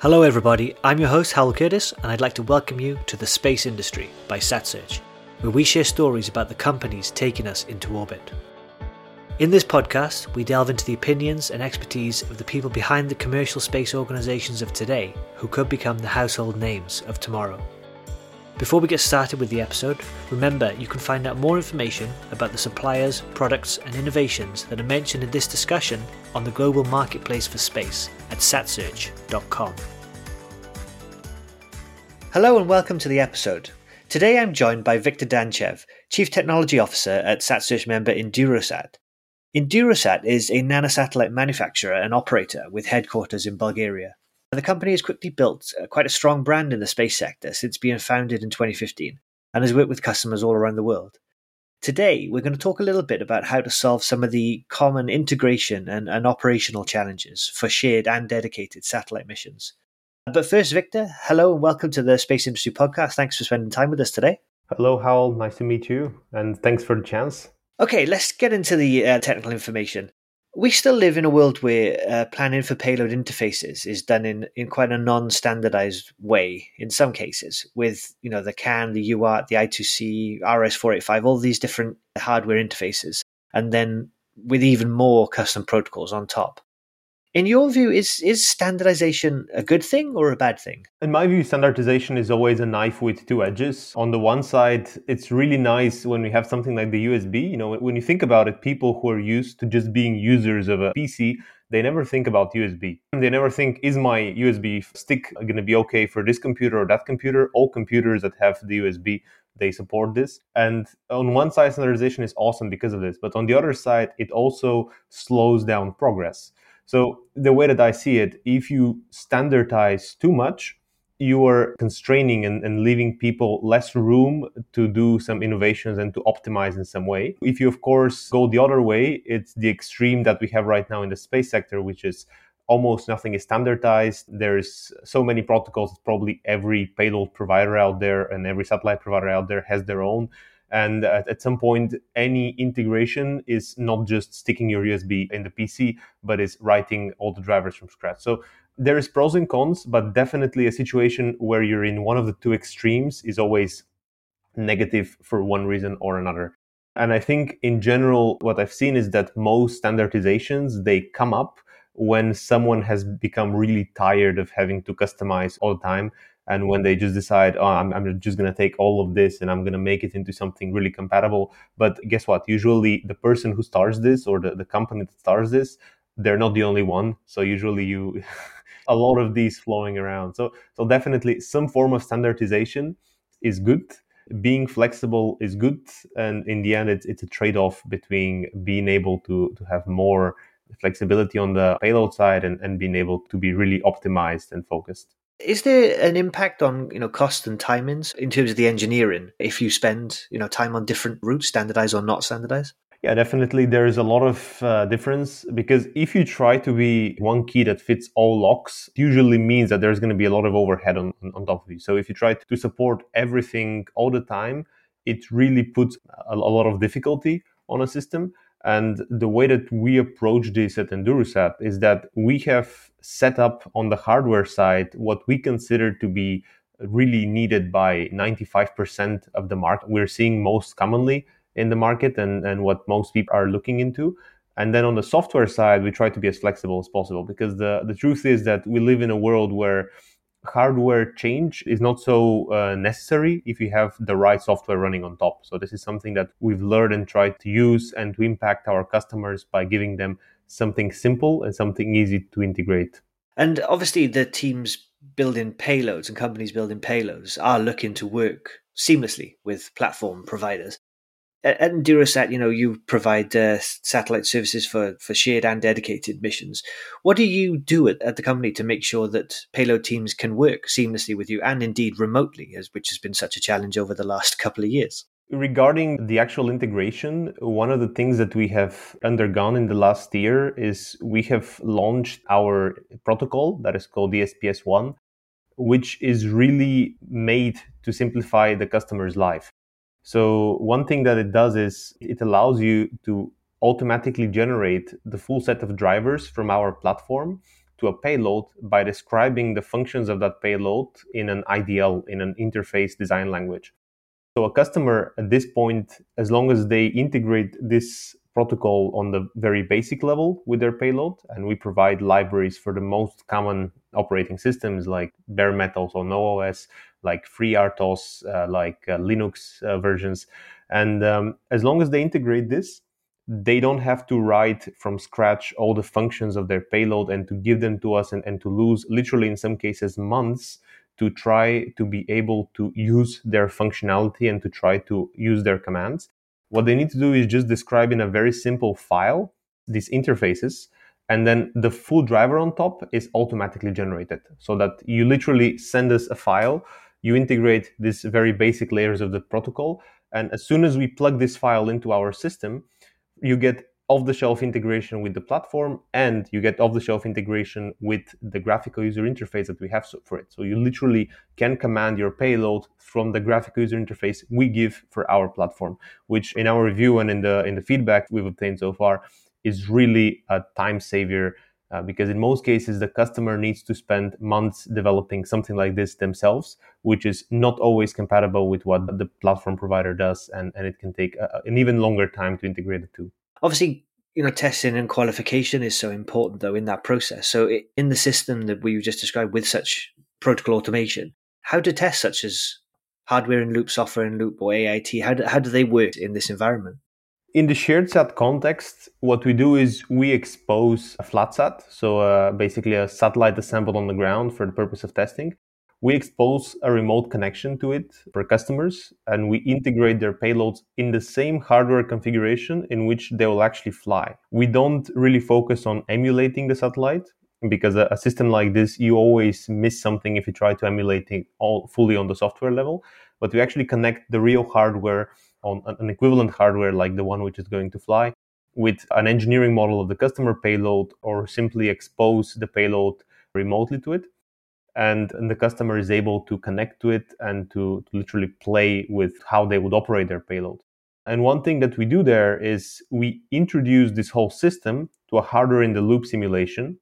Hello, everybody. I'm your host, Hal Curtis, and I'd like to welcome you to The Space Industry by SatSearch, where we share stories about the companies taking us into orbit. In this podcast, we delve into the opinions and expertise of the people behind the commercial space organizations of today who could become the household names of tomorrow. Before we get started with the episode, remember you can find out more information about the suppliers, products, and innovations that are mentioned in this discussion on the global marketplace for space at satsearch.com. Hello and welcome to the episode. Today I'm joined by Viktor Danchev, Chief Technology Officer at SatSearch member EnduroSat. EnduroSat is a nanosatellite manufacturer and operator with headquarters in Bulgaria. The company has quickly built uh, quite a strong brand in the space sector since being founded in 2015 and has worked with customers all around the world. Today, we're going to talk a little bit about how to solve some of the common integration and, and operational challenges for shared and dedicated satellite missions. But first, Viktor, hello and welcome to the Space Industry Podcast. Thanks for spending time with us today. Hello, Hal. Nice to meet you, and thanks for the chance. Okay, let's get into the uh, technical information. We still live in a world where uh, planning for payload interfaces is done in, in quite a non-standardized way in some cases, with you know the CAN, the UART, the I2C, RS485, all these different hardware interfaces, and then with even more custom protocols on top. In your view, is is standardization a good thing or a bad thing? In my view, standardization is always a knife with two edges. On the one side, it's really nice when we have something like the USB. You know, when you think about it, people who are used to just being users of a PC, they never think about USB. They never think, is my USB stick going to be okay for this computer or that computer? All computers that have the USB, they support this. And on one side, standardization is awesome because of this. But on the other side, it also slows down progress. So the way that I see it, if you standardize too much, you are constraining and, and, leaving people less room to do some innovations and to optimize in some way. If you, of course, go the other way, it's the extreme that we have right now in the space sector, which is almost nothing is standardized. There's so many protocols, probably every payload provider out there and every satellite provider out there has their own. And at, at, some point, any integration is not just sticking your USB in the PC, but is writing all the drivers from scratch. So there is pros and cons, but definitely a situation where you're in one of the two extremes is always negative for one reason or another. And I think in general, what I've seen is that most standardizations, they come up when someone has become really tired of having to customize all the time and when they just decide oh i'm, I'm just going to take all of this and i'm going to make it into something really compatible but guess what? Usually the person who starts this or the, the company that starts this they're not the only one. So usually you a lot of these flowing around. So so definitely some form of standardization is good. Being flexible is good. And in the end it's, it's a trade-off between being able to to have more flexibility on the payload side and, and being able to be really optimized and focused is there an impact on you know cost and timings in terms of the engineering if you spend you know time on different routes, standardized or not standardized? Yeah, definitely. There is a lot of uh, difference because if you try to be one key that fits all locks, usually means that there's going to be a lot of overhead on, on top of you. So if you try to support everything all the time, it really puts a, a lot of difficulty on a system. And the way that we approach this at EnduroSat is that we have set up on the hardware side what we consider to be really needed by 95% of the market. We're seeing most commonly in the market and, and what most people are looking into. And then on the software side, we try to be as flexible as possible because the, the truth is that we live in a world where hardware change is not so uh, necessary if you have the right software running on top. So this is something that we've learned and tried to use and to impact our customers by giving them something simple and something easy to integrate. And obviously the teams building payloads and companies building payloads are looking to work seamlessly with platform providers at EnduroSat, you know, you provide uh, satellite services for, for shared and dedicated missions. What do you do at, at, the company to make sure that payload teams can work seamlessly with you and indeed remotely, as, which has been such a challenge over the last couple of years? Regarding the actual integration, one of the things that we have undergone in the last year is we have launched our protocol that is called DSPS1, which is really made to simplify the customer's life. So one thing that it does is it allows you to automatically generate the full set of drivers from our platform to a payload by describing the functions of that payload in an IDL, in an interface design language. So a customer at this point, as long as they integrate this protocol on the very basic level with their payload, and we provide libraries for the most common operating systems like bare metal or NoOS, like FreeRTOS, uh, like uh, Linux uh, versions. And um, as long as they integrate this, they don't have to write from scratch all the functions of their payload and to give them to us and, and to lose literally in some cases months to try to be able to use their functionality and to try to use their commands. What they need to do is just describe in a very simple file these interfaces and then the full driver on top is automatically generated so that you literally send us a file you integrate these very basic layers of the protocol and as soon as we plug this file into our system you get off the shelf integration with the platform and you get off the shelf integration with the graphical user interface that we have for it. So you literally can command your payload from the graphical user interface we give for our platform, which in our review and in the in the feedback we've obtained so far is really a time saver uh, because in most cases the customer needs to spend months developing something like this themselves which is not always compatible with what the platform provider does and, and it can take a, an even longer time to integrate the two obviously you know testing and qualification is so important though in that process so in the system that we just described with such protocol automation how do tests such as hardware in loop software in loop or ait how do, how do they work in this environment in the shared sat context, what we do is we expose a flat sat, so uh, basically a satellite assembled on the ground for the purpose of testing. We expose a remote connection to it for customers, and we integrate their payloads in the same hardware configuration in which they will actually fly. We don't really focus on emulating the satellite because a, system like this, you always miss something if you try to emulate it all fully on the software level. But we actually connect the real hardware on an equivalent hardware like the one which is going to fly with an engineering model of the customer payload or simply expose the payload remotely to it and, and the customer is able to connect to it and to, to literally play with how they would operate their payload and one thing that we do there is we introduce this whole system to a hardware in the loop simulation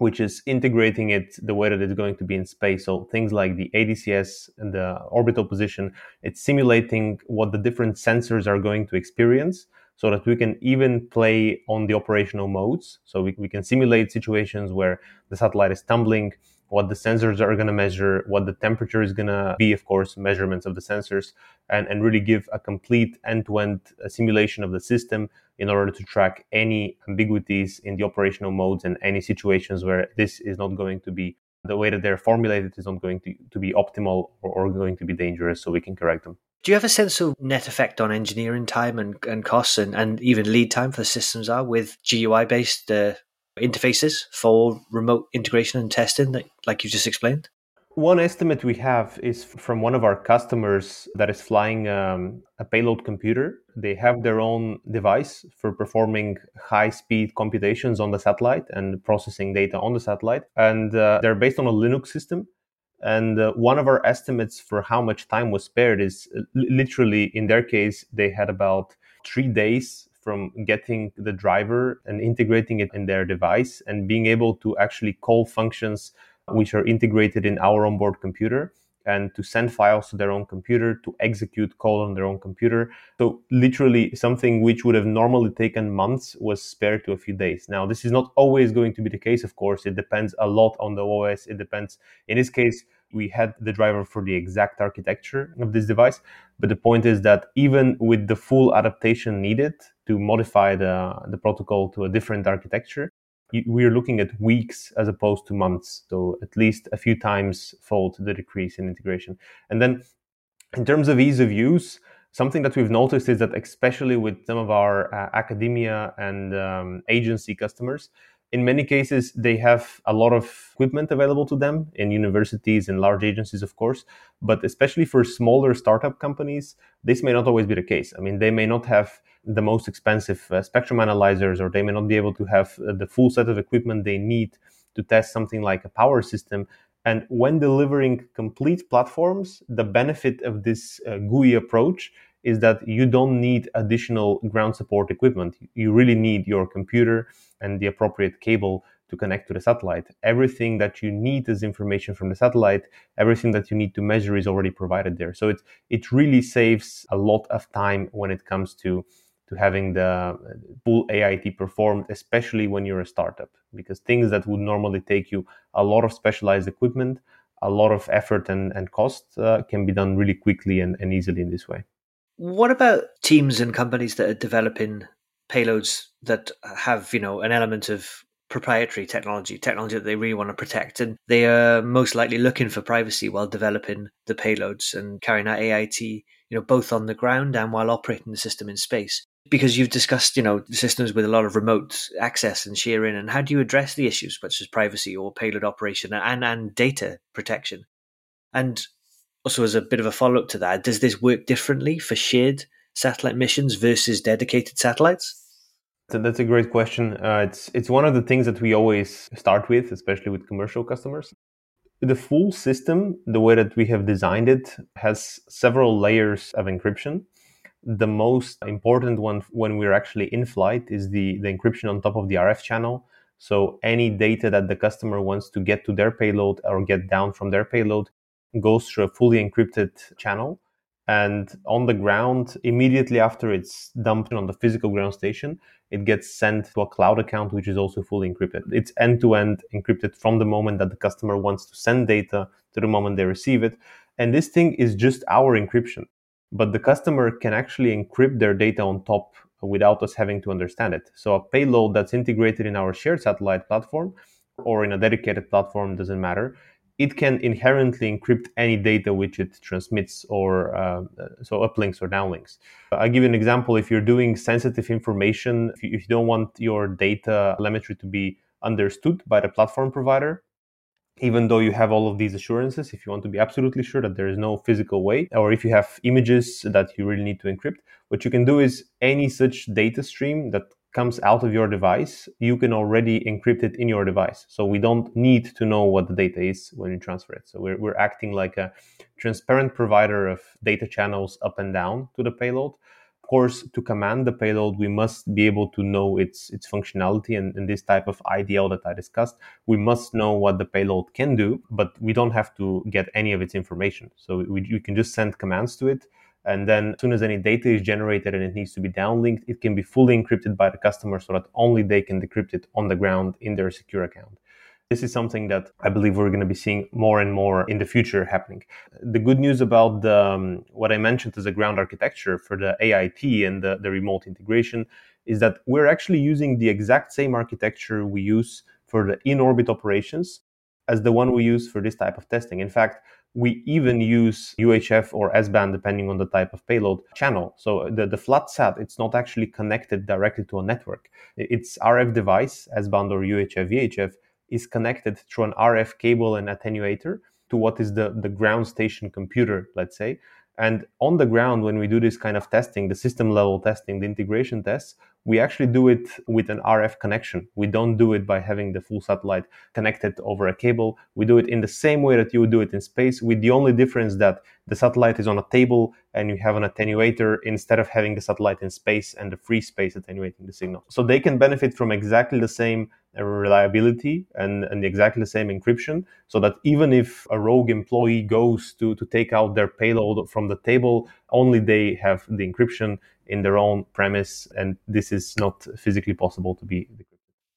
which is integrating it the way that it's going to be in space. So things like the ADCS and the orbital position, it's simulating what the different sensors are going to experience so that we can even play on the operational modes. So we, we can simulate situations where the satellite is tumbling, what the sensors are going to measure, what the temperature is going to be, of course, measurements of the sensors, and, and really give a complete end to end simulation of the system in order to track any ambiguities in the operational modes and any situations where this is not going to be the way that they're formulated is not going to, to be optimal or, or going to be dangerous so we can correct them. Do you have a sense of net effect on engineering time and, and costs and, and even lead time for the systems are with GUI based uh, interfaces for remote integration and testing, that, like you just explained? One estimate we have is from one of our customers that is flying um, a payload computer. They have their own device for performing high speed computations on the satellite and processing data on the satellite. And uh, they're based on a Linux system. And uh, one of our estimates for how much time was spared is uh, literally, in their case, they had about three days from getting the driver and integrating it in their device and being able to actually call functions which are integrated in our onboard computer and to send files to their own computer, to execute code on their own computer. So literally something which would have normally taken months was spared to a few days. Now, this is not always going to be the case, of course. It depends a lot on the OS. It depends. In this case, we had the driver for the exact architecture of this device. But the point is that even with the full adaptation needed to modify the, the protocol to a different architecture, we're looking at weeks as opposed to months. So at least a few times fold the decrease in integration. And then in terms of ease of use, something that we've noticed is that especially with some of our uh, academia and um, agency customers, in many cases they have a lot of equipment available to them in universities and large agencies of course but especially for smaller startup companies this may not always be the case i mean they may not have the most expensive uh, spectrum analyzers, or they may not be able to have uh, the full set of equipment they need to test something like a power system. And when delivering complete platforms, the benefit of this uh, GUI approach is that you don't need additional ground support equipment. You really need your computer and the appropriate cable to connect to the satellite. Everything that you need as information from the satellite, everything that you need to measure is already provided there. So it it really saves a lot of time when it comes to to having the full AIT performed, especially when you're a startup, because things that would normally take you a lot of specialized equipment, a lot of effort and, and cost uh, can be done really quickly and, and easily in this way. What about teams and companies that are developing payloads that have, you know, an element of proprietary technology, technology that they really want to protect, and they are most likely looking for privacy while developing the payloads and carrying out AIT, you know, both on the ground and while operating the system in space. Because you've discussed, you know, systems with a lot of remote access and sharing, and how do you address the issues such as privacy or payload operation and and data protection? And also, as a bit of a follow up to that, does this work differently for shared satellite missions versus dedicated satellites? So that's a great question. Uh, it's it's one of the things that we always start with, especially with commercial customers. The full system, the way that we have designed it, has several layers of encryption. The most important one when we're actually in flight is the, the encryption on top of the RF channel. So any data that the customer wants to get to their payload or get down from their payload goes through a fully encrypted channel. And on the ground, immediately after it's dumped on the physical ground station, it gets sent to a cloud account, which is also fully encrypted. It's end to end encrypted from the moment that the customer wants to send data to the moment they receive it. And this thing is just our encryption. But the customer can actually encrypt their data on top without us having to understand it. So a payload that's integrated in our shared satellite platform or in a dedicated platform doesn't matter it can inherently encrypt any data which it transmits or uh, so uplinks or downlinks. I'll give you an example. If you're doing sensitive information, if you, if you don't want your data telemetry to be understood by the platform provider, even though you have all of these assurances, if you want to be absolutely sure that there is no physical way, or if you have images that you really need to encrypt, what you can do is any such data stream that comes out of your device, you can already encrypt it in your device. So we don't need to know what the data is when you transfer it. So we're, we're acting like a transparent provider of data channels up and down to the payload. Of course, to command the payload, we must be able to know its its functionality and, and this type of IDL that I discussed. We must know what the payload can do, but we don't have to get any of its information. So we, we can just send commands to it and then as soon as any data is generated and it needs to be downlinked, it can be fully encrypted by the customer so that only they can decrypt it on the ground in their secure account. This is something that I believe we're going to be seeing more and more in the future happening. The good news about the, um, what I mentioned as a ground architecture for the AIT and the, the remote integration is that we're actually using the exact same architecture we use for the in orbit operations as the one we use for this type of testing. In fact, we even use UHF or S-band depending on the type of payload channel. So the, the flat sat, it's not actually connected directly to a network. Its RF device, S-band or UHF, VHF, is connected through an RF cable and attenuator to what is the, the ground station computer, let's say. And on the ground, when we do this kind of testing, the system level testing, the integration tests, we actually do it with an RF connection. We don't do it by having the full satellite connected over a cable. We do it in the same way that you would do it in space, with the only difference that the satellite is on a table and you have an attenuator instead of having the satellite in space and the free space attenuating the signal. So they can benefit from exactly the same reliability and, and exactly the same encryption so that even if a rogue employee goes to, to take out their payload from the table, only they have the encryption in their own premise, and this is not physically possible to be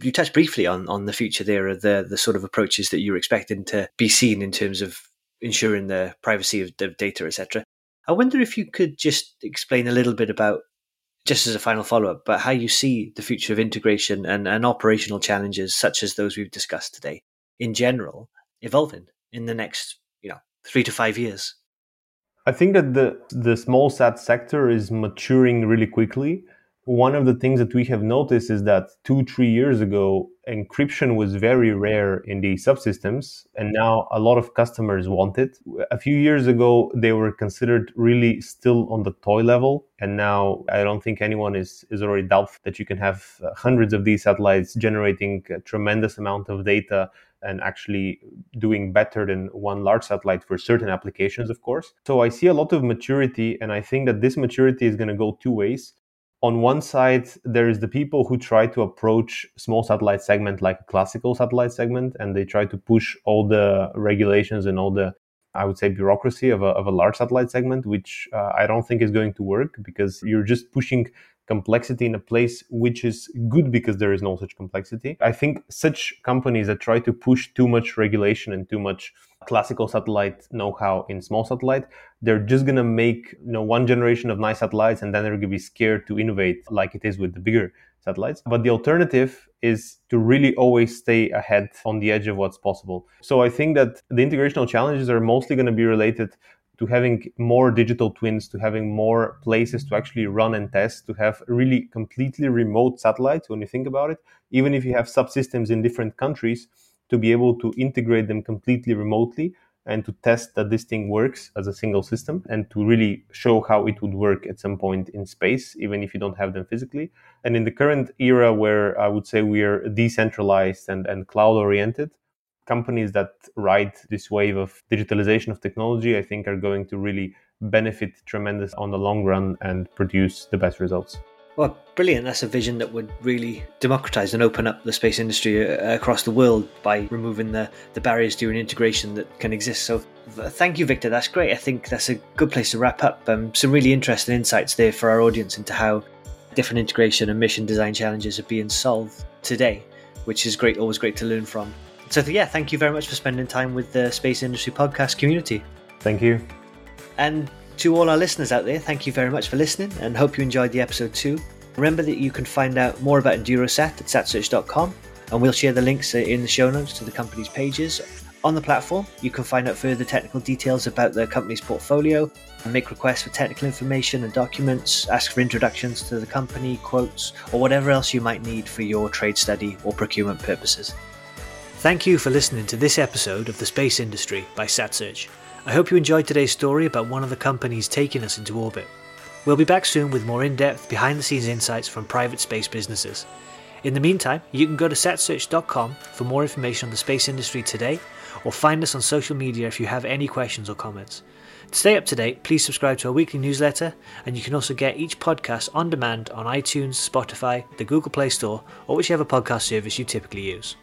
you touched briefly on, on the future there of the, the sort of approaches that you're expecting to be seen in terms of ensuring the privacy of the data, etc. I wonder if you could just explain a little bit about, just as a final follow up, but how you see the future of integration and, and operational challenges such as those we've discussed today in general evolving in the next, you know, three to five years. I think that the the small sat sector is maturing really quickly. One of the things that we have noticed is that two, three years ago, encryption was very rare in the subsystems, and now a lot of customers want it. A few years ago, they were considered really still on the toy level, and now I don't think anyone is is already doubtful that you can have uh, hundreds of these satellites generating a tremendous amount of data and actually doing better than one large satellite for certain applications, of course. So I see a lot of maturity, and I think that this maturity is going to go two ways. On one side, there is the people who try to approach small satellite segment like a classical satellite segment, and they try to push all the regulations and all the, I would say, bureaucracy of a, of a large satellite segment, which uh, I don't think is going to work because you're just pushing complexity in a place which is good because there is no such complexity. I think such companies that try to push too much regulation and too much classical satellite know-how in small satellite, they're just gonna make you know one generation of nice satellites and then they're gonna be scared to innovate like it is with the bigger satellites. But the alternative is to really always stay ahead on the edge of what's possible. So I think that the integrational challenges are mostly going to be related to having more digital twins, to having more places to actually run and test, to have really completely remote satellites when you think about it, even if you have subsystems in different countries, to be able to integrate them completely remotely and to test that this thing works as a single system and to really show how it would work at some point in space, even if you don't have them physically. And in the current era where I would say we are decentralized and, and cloud oriented, companies that ride this wave of digitalization of technology, I think, are going to really benefit tremendous on the long run and produce the best results. Well, brilliant. That's a vision that would really democratize and open up the space industry uh, across the world by removing the, the barriers to an integration that can exist. So, thank you, Viktor. That's great. I think that's a good place to wrap up. Um, some really interesting insights there for our audience into how different integration and mission design challenges are being solved today, which is great, always great to learn from. So, yeah, thank you very much for spending time with the Space Industry Podcast community. Thank you. And to all our listeners out there, thank you very much for listening and hope you enjoyed the episode too. Remember that you can find out more about Endurosat at satsearch.com and we'll share the links uh, in the show notes to the company's pages. On the platform, you can find out further technical details about the company's portfolio, and make requests for technical information and documents, ask for introductions to the company, quotes, or whatever else you might need for your trade study or procurement purposes. Thank you for listening to this episode of The Space Industry by SatSearch. I hope you enjoyed today's story about one of the companies taking us into orbit. We'll be back soon with more in depth, behind the scenes insights from private space businesses. In the meantime, you can go to satsearch.com for more information on the space industry today, or find us on social media if you have any questions or comments. To stay up to date, please subscribe to our weekly newsletter, and you can also get each podcast on demand on iTunes, Spotify, the Google Play Store, or whichever podcast service you typically use.